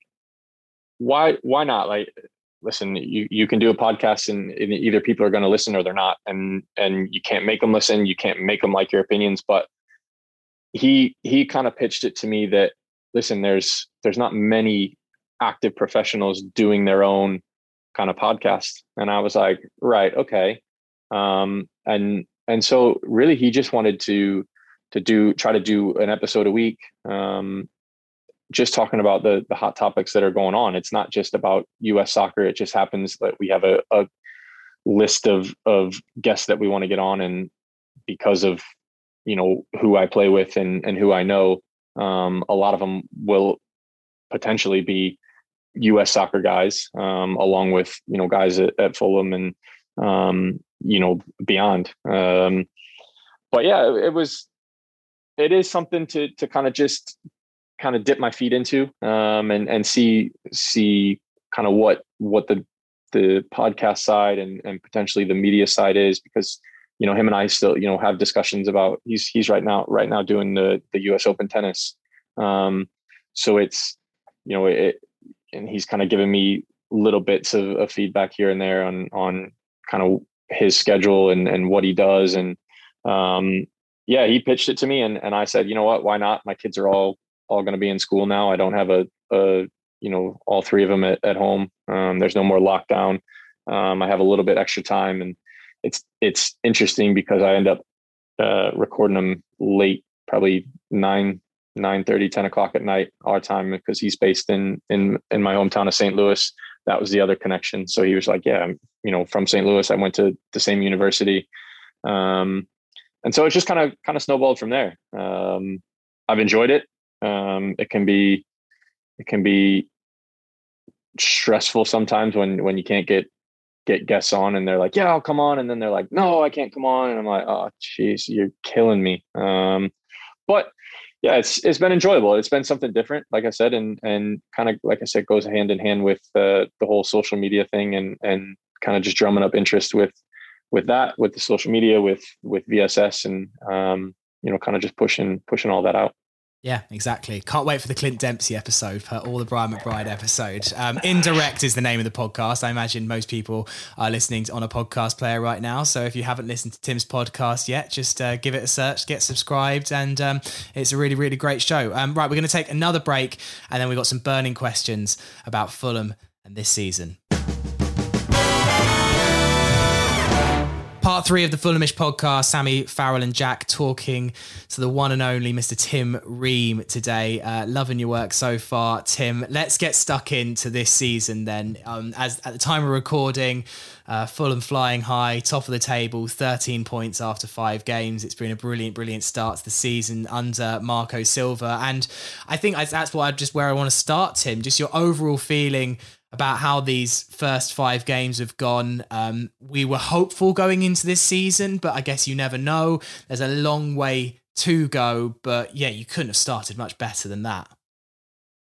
why why not? Like, listen, you, you can do a podcast and, and either people are going to listen or they're not. And, and you can't make them listen. You can't make them like your opinions, but he, he kind of pitched it to me that, listen, there's, there's not many active professionals doing their own kind of podcast. And I was like, right. Okay. Um, and, and so really he just wanted to, to do, try to do an episode a week. Um, just talking about the the hot topics that are going on. It's not just about U.S. soccer. It just happens that we have a, a list of of guests that we want to get on, and because of you know who I play with and and who I know, um, a lot of them will potentially be U.S. soccer guys, um, along with you know guys at, at Fulham and um, you know beyond. Um, but yeah, it, it was it is something to to kind of just kind of dip my feet into um, and and see see kind of what what the the podcast side and and potentially the media side is because you know him and I still you know have discussions about he's he's right now right now doing the the U.S. Open tennis, um, so it's you know it and he's kind of giving me little bits of, of feedback here and there on on kind of his schedule and and what he does. And um, yeah he pitched it to me and and I said you know what? Why not? My kids are all all going to be in school now. I don't have a, a you know all three of them at, at home. Um, there's no more lockdown. Um, I have a little bit extra time, and it's it's interesting because I end up uh, recording them late, probably nine nine thirty, 10 o'clock at night our time because he's based in in in my hometown of St. Louis. That was the other connection. So he was like, "Yeah, I'm, you know, from St. Louis. I went to the same university." Um, and so it's just kind of kind of snowballed from there. Um, I've enjoyed it. Um, it can be it can be stressful sometimes when when you can't get get guests on and they're like, yeah, I'll come on, and then they're like, no, I can't come on, and I'm like, oh, jeez, you're killing me. Um, but yeah, it's it's been enjoyable. It's been something different, like I said, and and kind of like I said, goes hand in hand with uh, the whole social media thing, and and kind of just drumming up interest with with that, with the social media, with with VSS, and um, you know, kind of just pushing pushing all that out. Yeah, exactly. Can't wait for the Clint Dempsey episode, for all the Brian McBride episode. Um, Indirect is the name of the podcast. I imagine most people are listening on a podcast player right now. So if you haven't listened to Tim's podcast yet, just uh, give it a search, get subscribed, and um, it's a really, really great show. Um, right, we're going to take another break, and then we've got some burning questions about Fulham and this season. Part three of the Fulhamish podcast, Sammy Farrell and Jack talking to the one and only Mr. Tim Ream today. Uh, loving your work so far, Tim. Let's get stuck into this season then. Um, as at the time of recording, Uh, Fulham flying high, top of the table, 13 points after five games. It's been a brilliant, brilliant start to the season under Marco Silva. And I think that's why I just where I want to start, Tim. Just your overall feeling about how these first five games have gone. Um, we were hopeful going into this season, but I guess you never know. There's a long way to go, but yeah, you couldn't have started much better than that.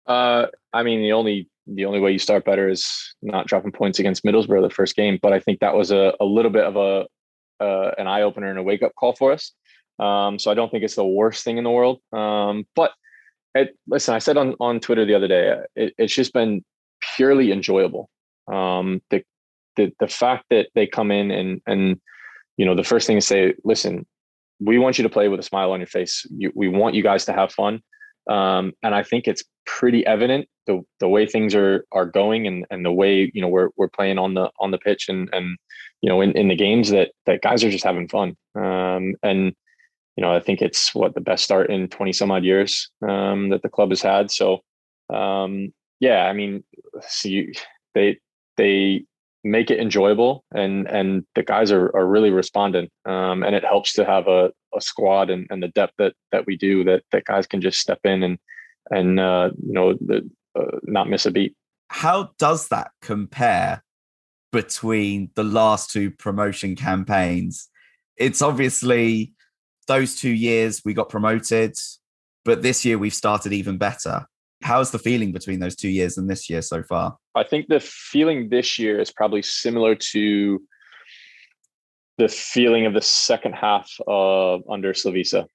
Uh, I mean, the only the only way you start better is not dropping points against Middlesbrough the first game. But I think that was a, a little bit of a uh, an eye opener and a wake up call for us. Um, so I don't think it's the worst thing in the world. Um, but it, listen, I said on on Twitter the other day, it, it's just been purely enjoyable. Um, the the the fact that they come in and and you know the first thing is say, listen, we want you to play with a smile on your face. You, we want you guys to have fun. Um, and I think it's pretty evident the the way things are are going and and the way you know we're we're playing on the on the pitch and and you know in, in the games that that guys are just having fun. Um, and you know I think it's what the best start in twenty some odd years um, that the club has had. So um, yeah, I mean, see, they they make it enjoyable and and the guys are, are really responding um, and it helps to have a, a squad and, and the depth that that we do that that guys can just step in and and uh, you know the, uh, not miss a beat. How does that compare between the last two promotion campaigns? It's obviously those two years we got promoted but this year we've started even better how's the feeling between those two years and this year so far? I think the feeling this year is probably similar to the feeling of the second half of under Slavisa,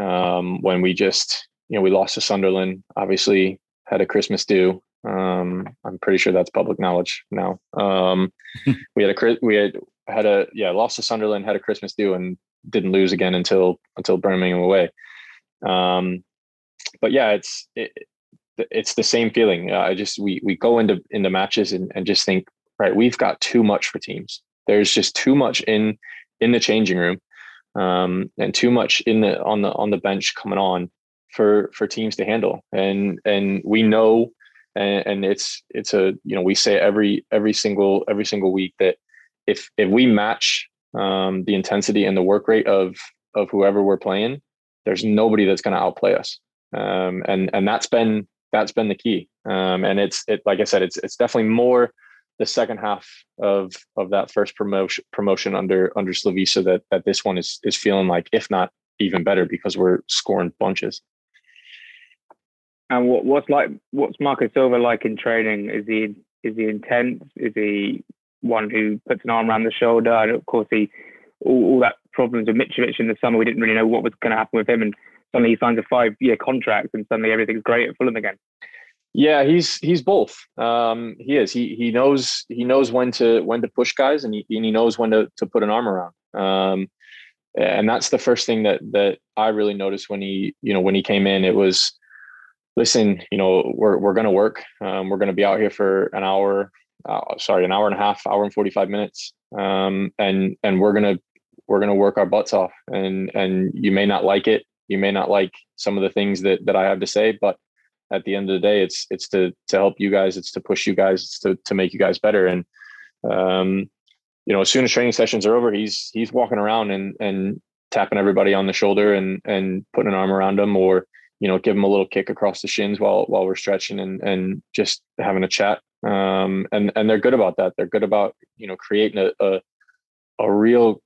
um, when we just, you know, we lost to Sunderland, obviously had a Christmas do. Um, I'm pretty sure that's public knowledge now. Um, we had a, we had, had a, yeah, lost to Sunderland, had a Christmas do and didn't lose again until, until Birmingham away. Um, but yeah, it's, it, it's the same feeling. Uh, I just we we go into into matches and, and just think, right, we've got too much for teams. There's just too much in in the changing room, um, and too much in the on the on the bench coming on for for teams to handle. And and we know, and, and it's it's a you know we say every every single every single week that if if we match um, the intensity and the work rate of of whoever we're playing, there's nobody that's going to outplay us. Um, and and that's been that's been the key. Um, and it's it like I said, it's it's definitely more the second half of of that first promotion promotion under under Slavisa that that this one is is feeling like, if not even better, because we're scoring bunches. And what, what's like what's Marco Silva like in training? Is he is he intense? Is he one who puts an arm around the shoulder? And of course, he all, all that problems with Mitrovic in the summer. We didn't really know what was going to happen with him, and suddenly he signs a five year contract and suddenly everything's great at Fulham again. Yeah, he's he's both. Um, he is. He he knows he knows when to when to push guys and he and he knows when to to put an arm around. Um, and that's the first thing that that I really noticed when he you know when he came in. It was listen, you know, we're we're going to work. Um, we're going to be out here for an hour. Uh, sorry, an hour and a half, hour and forty five minutes. Um, and and we're gonna we're gonna work our butts off. And and you may not like it you may not like some of the things that that I have to say, but at the end of the day, it's it's to to help you guys, it's to push you guys, it's to to make you guys better. And um, you know, as soon as training sessions are over, he's he's walking around and and tapping everybody on the shoulder and and putting an arm around them, or you know, give them a little kick across the shins while while we're stretching and and just having a chat. Um, and and they're good about that. They're good about you know creating a, a a real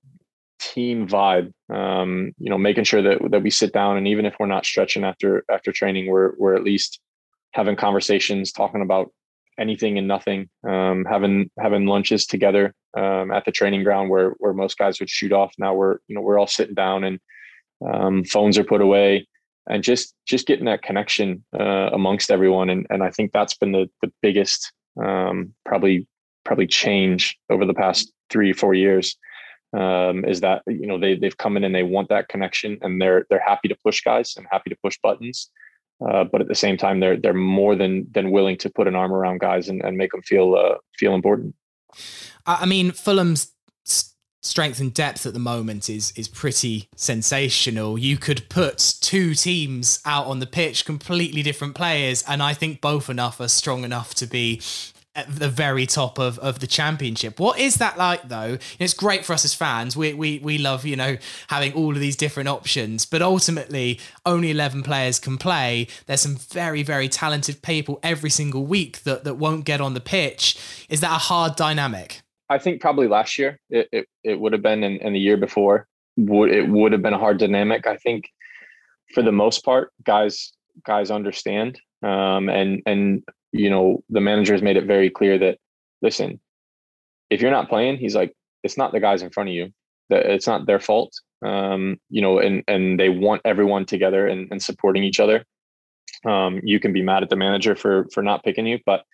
team vibe. Um, you know, making sure that that we sit down and even if we're not stretching after after training, we're we're at least having conversations, talking about anything and nothing. Um, having having lunches together um, at the training ground where where most guys would shoot off. Now we're you know we're all sitting down and um, phones are put away and just just getting that connection uh, amongst everyone. And and I think that's been the the biggest um, probably probably change over the past three four years um, is that you know they they've come in and they want that connection and they're they're happy to push guys and happy to push buttons, uh, but at the same time they're they're more than than willing to put an arm around guys and, and make them feel uh, feel important. I mean, Fulham's strength and depth at the moment is is pretty sensational. You could put two teams out on the pitch, completely different players, and I think both enough are strong enough to be at the very top of, of the championship. What is that like though? It's great for us as fans. We, we we love, you know, having all of these different options, but ultimately only 11 players can play. There's some very, very talented people every single week that, that won't get on the pitch. Is that a hard dynamic? I think probably last year it, it, it would have been and, and the year before would it would have been a hard dynamic. I think for the most part, guys guys understand. Um, and and you know, the manager has made it very clear that listen, if you're not playing, he's like, it's not the guys in front of you. It's not their fault. Um, you know, and and they want everyone together and, and supporting each other. Um, you can be mad at the manager for for not picking you, but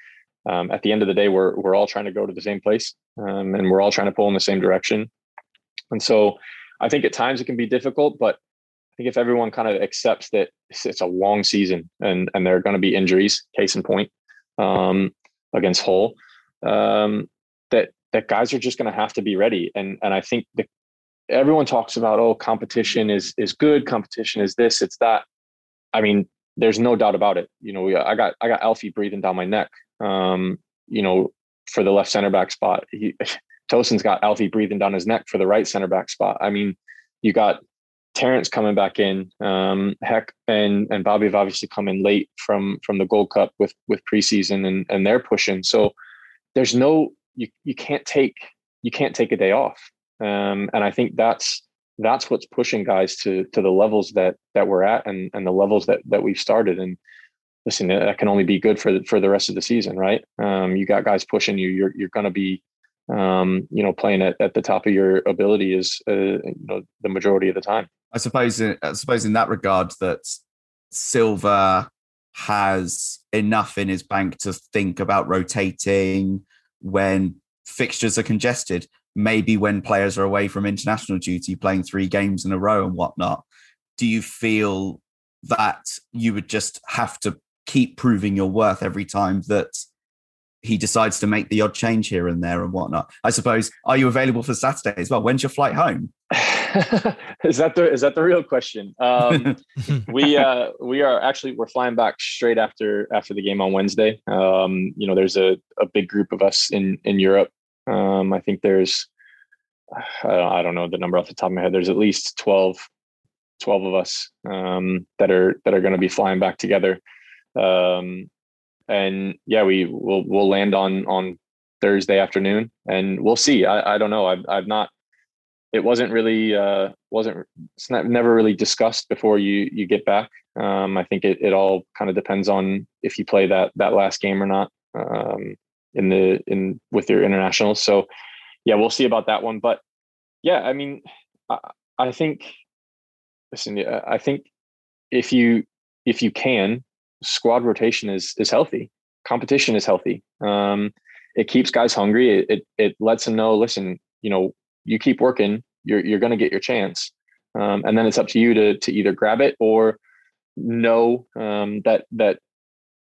um, at the end of the day, we're we're all trying to go to the same place, um, and we're all trying to pull in the same direction. And so, I think at times it can be difficult, but I think if everyone kind of accepts that it's a long season and and there are going to be injuries, case in point, um, against Hull, um, that that guys are just going to have to be ready. And and I think the, everyone talks about oh competition is is good, competition is this, it's that. I mean, there's no doubt about it. You know, I got I got Alfie breathing down my neck. Um, you know, for the left center back spot. He, Tosin's got Alfie breathing down his neck for the right center back spot. I mean, you got Terence coming back in. Um, Heck and and Bobby have obviously come in late from from the Gold Cup with with preseason and and they're pushing. So there's no you you can't take you can't take a day off. Um, and I think that's that's what's pushing guys to to the levels that that we're at and and the levels that that we've started. And listen, that can only be good for the, for the rest of the season, right? Um, you got guys pushing you. You're you're going to be um, you know, playing at, at the top of your ability is, uh, you know, the majority of the time. I suppose, I suppose in that regard, that Silva has enough in his bank to think about rotating when fixtures are congested. Maybe when players are away from international duty, playing three games in a row and whatnot. Do you feel that you would just have to keep proving your worth every time that he decides to make the odd change here and there and whatnot. I suppose. Are you available for Saturday as well? When's your flight home? is that the is that the real question? Um, we uh, we are actually we're flying back straight after after the game on Wednesday. Um, you know, there's a, a big group of us in in Europe. Um, I think there's I don't know the number off the top of my head. There's at least 12, 12 of us um, that are that are going to be flying back together. Um, and yeah, we will we'll land on on Thursday afternoon, and we'll see. I, I don't know. I've I've not. It wasn't really uh, wasn't it's not, never really discussed before you you get back. Um, I think it it all kind of depends on if you play that that last game or not um, in the in with your internationals. So yeah, we'll see about that one. But yeah, I mean, I, I think listen, I think if you if you can squad rotation is is healthy. Competition is healthy. Um, it keeps guys hungry. It, it, it lets them know, listen, you know, you keep working, you're you're going to get your chance. Um, and then it's up to you to to either grab it or know um, that that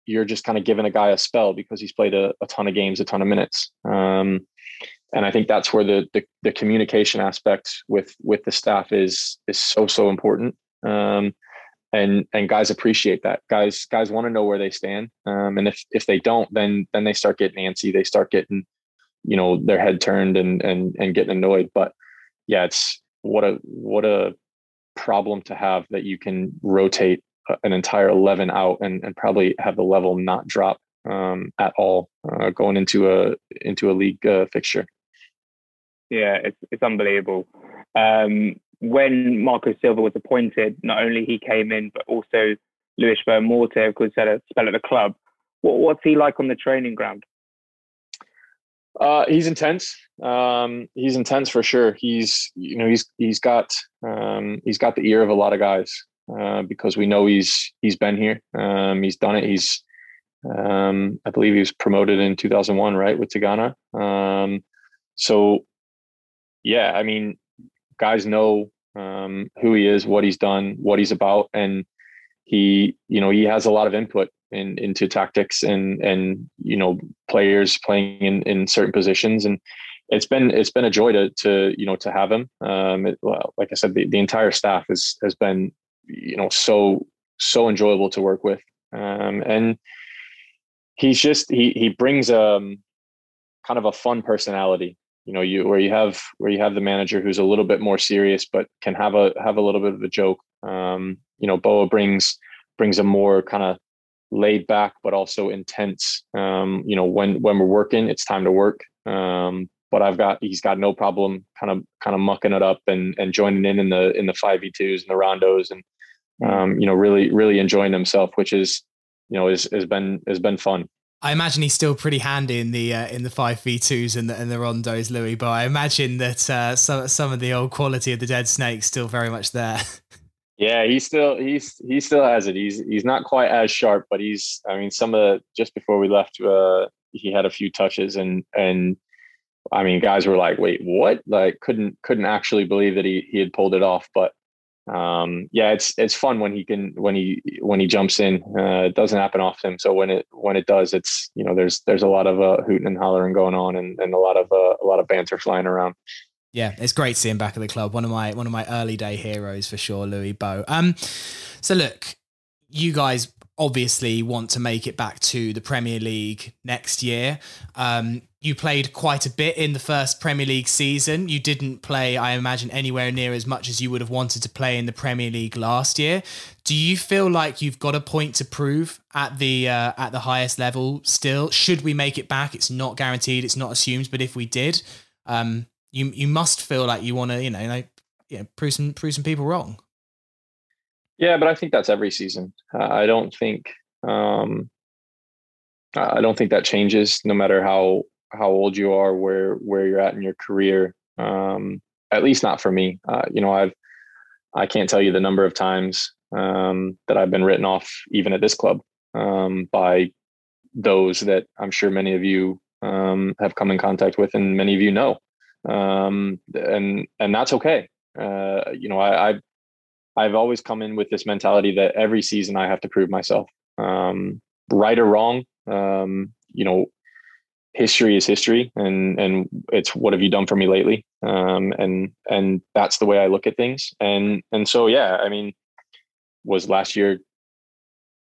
you're just kind of giving a guy a spell because he's played a, a ton of games, a ton of minutes. Um, and I think that's where the, the, the communication aspect with with the staff is is so so important. Um, and and guys appreciate that guys guys want to know where they stand um, and if if they don't then then they start getting antsy they start getting you know their head turned and and and getting annoyed but yeah it's what a what a problem to have that you can rotate an entire 11 out and, and probably have the level not drop um, at all uh, going into a into a league uh, fixture yeah it's, it's unbelievable um, when Marco Silva was appointed, not only he came in, but also Luis Morte, of course, had a spell at the club. What, what's he like on the training ground? Uh, he's intense. Um, he's intense for sure. He's you know he's he's got um, he's got the ear of a lot of guys uh, because we know he's he's been here. Um, he's done it. He's um, I believe he was promoted in 2001, right, with Tigana. Um, so yeah, I mean guys know um, who he is, what he's done, what he's about, and he, you know, he has a lot of input in, into tactics and and you know players playing in, in certain positions, and it's been it's been a joy to to you know to have him. Um, it, well, like I said, the, the entire staff has has been you know so so enjoyable to work with, um, and he's just he he brings um kind of a fun personality. You know, you where you have where you have the manager who's a little bit more serious, but can have a have a little bit of a joke. Um, you know, Boa brings brings a more kind of laid back but also intense. Um, you know, when when we're working, it's time to work. Um, but I've got he's got no problem kind of kind of mucking it up and and joining in in the in the five v twos and the rondos and um, you know really really enjoying himself, which is you know is has been has been fun. I imagine he's still pretty handy in the uh, in the five v twos and the and the rondos, Luis. But I imagine that uh, some some of the old quality of the dead snake still very much there. Yeah, he still he's he still has it. He's he's not quite as sharp, but he's. I mean, some of the just before we left, uh, he had a few touches, and and I mean, guys were like, "Wait, what?" Like, couldn't couldn't actually believe that he he had pulled it off. But um, yeah, it's it's fun when he can when he when he jumps in. Uh, it doesn't happen often, so when it when it does, it's you know there's there's a lot of uh, hooting and hollering going on, and and a lot of uh, a lot of banter flying around. Yeah, it's great seeing back at the club. One of my one of my early day heroes for sure, Luis Boa. Um, so look, you guys obviously want to make it back to the Premier League next year. Um, you played quite a bit in the first Premier League season. You didn't play, I imagine, anywhere near as much as you would have wanted to play in the Premier League last year. Do you feel like you've got a point to prove at the uh, at the highest level still? Should we make it back? It's not guaranteed. It's not assumed. But if we did, um, you you must feel like you want to, you know, like, you know, prove some prove some people wrong. Yeah, but I think that's every season. Uh, I don't think um, I don't think that changes no matter how how old you are, where where you're at in your career. Um, at least not for me. Uh, you know, I've I can't tell you the number of times um, that I've been written off, even at this club, um, by those that I'm sure many of you um, have come in contact with, and many of you know, um, and and that's okay. Uh, you know, I, I've I've always come in with this mentality that every season I have to prove myself, um, right or wrong. Um, you know, history is history, and and it's what have you done for me lately? Um, and and that's the way I look at things. And and so yeah, I mean, was last year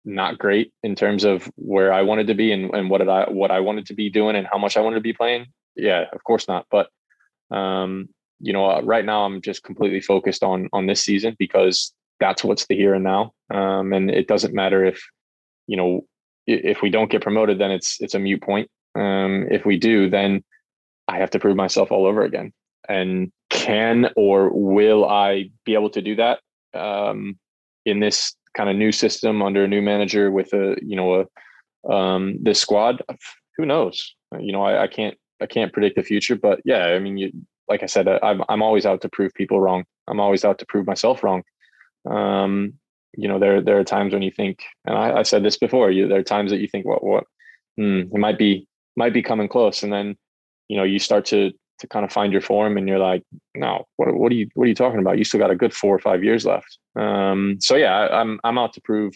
not great in terms of where I wanted to be and, and what did I what I wanted to be doing and how much I wanted to be playing? Yeah, of course not. But um, you know, uh, right now I'm just completely focused on on this season because that's what's the here and now. Um, and it doesn't matter if, you know, if we don't get promoted, then it's it's a mute point. Um, if we do, then I have to prove myself all over again. And can or will I be able to do that um, in this kind of new system under a new manager with a you know a um, this squad? Who knows? You know, I, I can't I can't predict the future, but yeah, I mean, you, like I said, I'm I'm always out to prove people wrong. I'm always out to prove myself wrong. Um, you know, there there are times when you think, and I, I said this before. You, there are times that you think, what what, hmm, it might be might be coming close, and then you know you start to to kind of find your form, and you're like, no, what what are you what are you talking about? You still got a good four or five years left. Um, so yeah, I, I'm I'm out to prove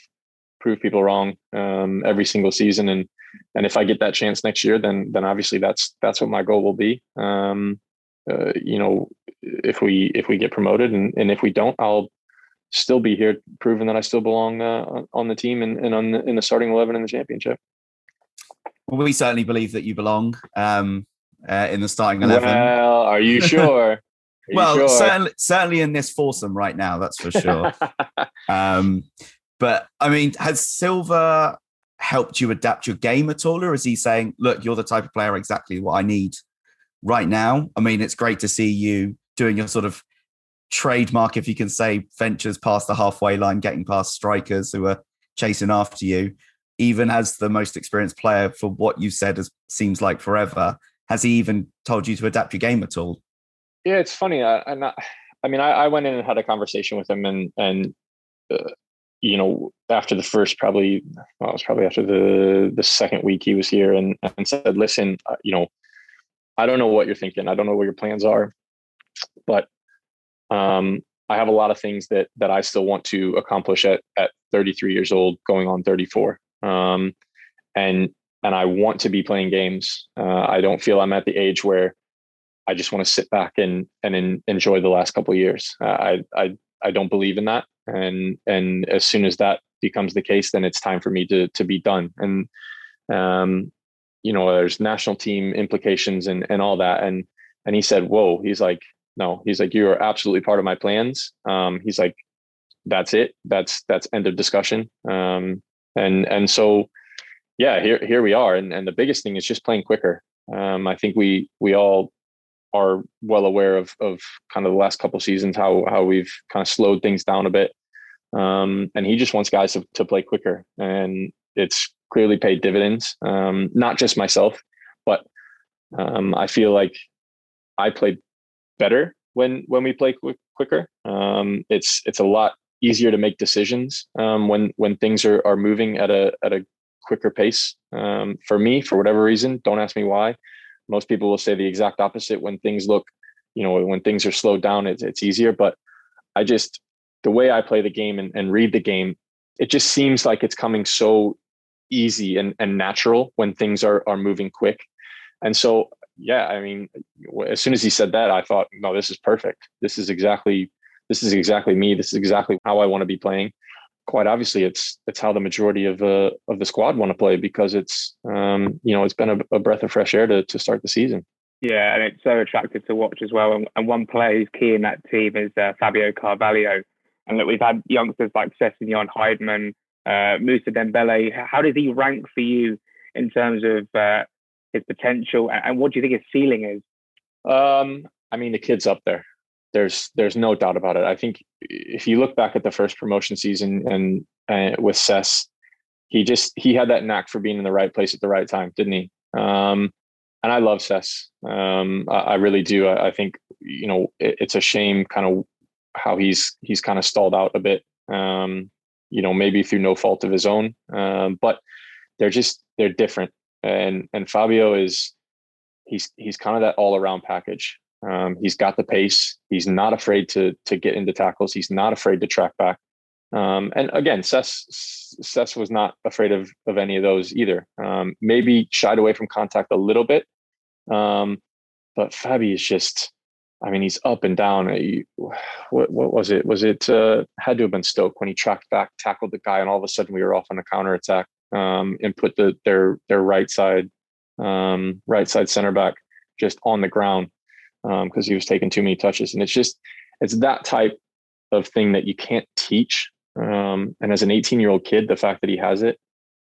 prove people wrong um, every single season, and and if I get that chance next year, then then obviously that's that's what my goal will be. Um, uh, you know, if we if we get promoted, and and if we don't, I'll still be here, proving that I still belong uh, on the team and, and on the, in the starting eleven in the championship. Well, we certainly believe that you belong um, uh, in the starting eleven. Well, are you sure? Are well, sure? certainly, certainly in this foursome right now, that's for sure. um, but I mean, has Silva helped you adapt your game at all, or is he saying, "Look, you're the type of player exactly what I need right now"? I mean, it's great to see you doing your sort of trademark, if you can say, ventures past the halfway line, getting past strikers who are chasing after you. Even as the most experienced player for what you said as seems like forever, has he even told you to adapt your game at all? Yeah, it's funny. I, am not. I mean, I, I, went in and had a conversation with him, and and uh, you know, after the first probably, well, it was probably after the the second week he was here, and and said, listen, uh, you know, I don't know what you're thinking. I don't know what your plans are, but um, I have a lot of things that that I still want to accomplish at at 33 years old, going on 34. Um, and and I want to be playing games. Uh, I don't feel I'm at the age where I just want to sit back and and in, enjoy the last couple years. Uh, I I I don't believe in that. And and as soon as that becomes the case, then it's time for me to to be done. And um, you know, there's national team implications and and all that. And and he said, "Whoa," he's like, "No," he's like, "You are absolutely part of my plans." Um, he's like, "That's it. That's that's end of discussion." Um, and and so, yeah, here here we are. And and the biggest thing is just playing quicker. Um, I think we we all are well aware of of kind of the last couple seasons how how we've kind of slowed things down a bit. Um, and he just wants guys to, to play quicker, and it's clearly paid dividends. Um, not just myself, but um, I feel like I play better when when we play quick, quicker. Um, it's it's a lot easier to make decisions um, when when things are are moving at a at a quicker pace. Um, for me, for whatever reason, don't ask me why. Most people will say the exact opposite when things look, you know, when things are slowed down, it's, it's easier. But I just, the way I play the game and, and read the game, it just seems like it's coming so easy and, and natural when things are, are moving quick. And so, yeah, I mean, as soon as he said that, I thought, no, this is perfect. This is exactly, this is exactly me. This is exactly how I want to be playing quite obviously it's it's how the majority of uh, of the squad want to play because it's um, you know it's been a, a, breath of fresh air to to start the season. Yeah, and it's so attractive to watch as well. And, and one player who's key in that team is uh, Fabio Carvalho. And look, we've had youngsters like Sessegnon, Hyndman, uh, Moussa Dembele. How does he rank for you in terms of uh, his potential, and, and what do you think his ceiling is? Um, I mean, the kid's up there there's there's no doubt about it. I think if you look back at the first promotion season and with Cess, he just he had that knack for being in the right place at the right time, didn't he? Um, and I love Cess. Um, I, I, really do. I, I think you know it, it's a shame kind of how he's he's kind of stalled out a bit. Um, you know, maybe through no fault of his own, um, but they're just they're different. And and Fabio is he's he's kind of that all around package. Um, he's got the pace. He's not afraid to to get into tackles. He's not afraid to track back. Um, and again, Cess, Cess was not afraid of of any of those either. Um, maybe shied away from contact a little bit, um, but Fabi is just. I mean, he's up and down. What what was it? Was it uh, had to have been Stoke when he tracked back, tackled the guy, and all of a sudden we were off on a counter attack um, and put the their their right side um, right side center back just on the ground because um, he was taking too many touches. And it's just, it's that type of thing that you can't teach. Um, and as an 18 year old kid, the fact that he has it,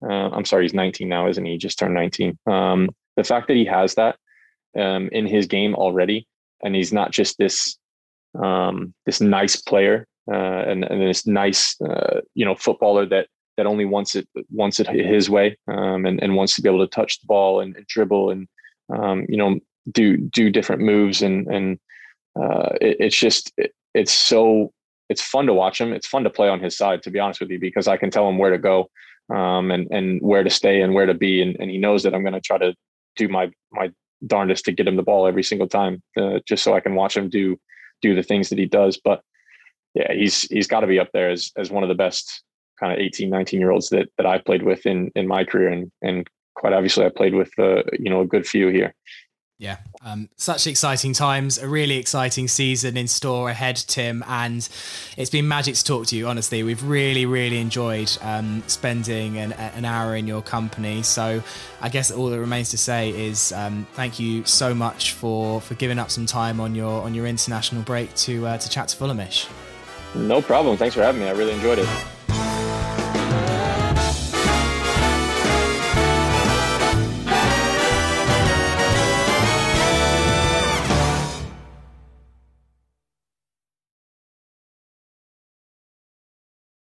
uh, I'm sorry, he's 19 now, isn't he? He just turned 19. Um, the fact that he has that um, in his game already, and he's not just this um, this nice player uh, and, and this nice uh, you know footballer that that only wants it wants it his way um, and, and wants to be able to touch the ball and, and dribble and um, you know do do different moves and and uh, it, it's just it, it's so it's fun to watch him. It's fun to play on his side, to be honest with you, because I can tell him where to go um, and and where to stay and where to be, and, and he knows that I'm going to try to do my my darndest to get him the ball every single time, uh, just so I can watch him do do the things that he does. But yeah, he's he's got to be up there as as one of the best kind of 18, 19 year olds that that I've played with in in my career, and and quite obviously I played with uh, you know a good few here. Yeah, um, such exciting times, a really exciting season in store ahead, Tim. And it's been magic to talk to you, honestly. We've really, really enjoyed um, spending an, an, hour in your company. So I guess all that remains to say is um, thank you so much for, for giving up some time on your on your international break to, uh, to chat to Fulhamish. No problem. Thanks for having me. I really enjoyed it.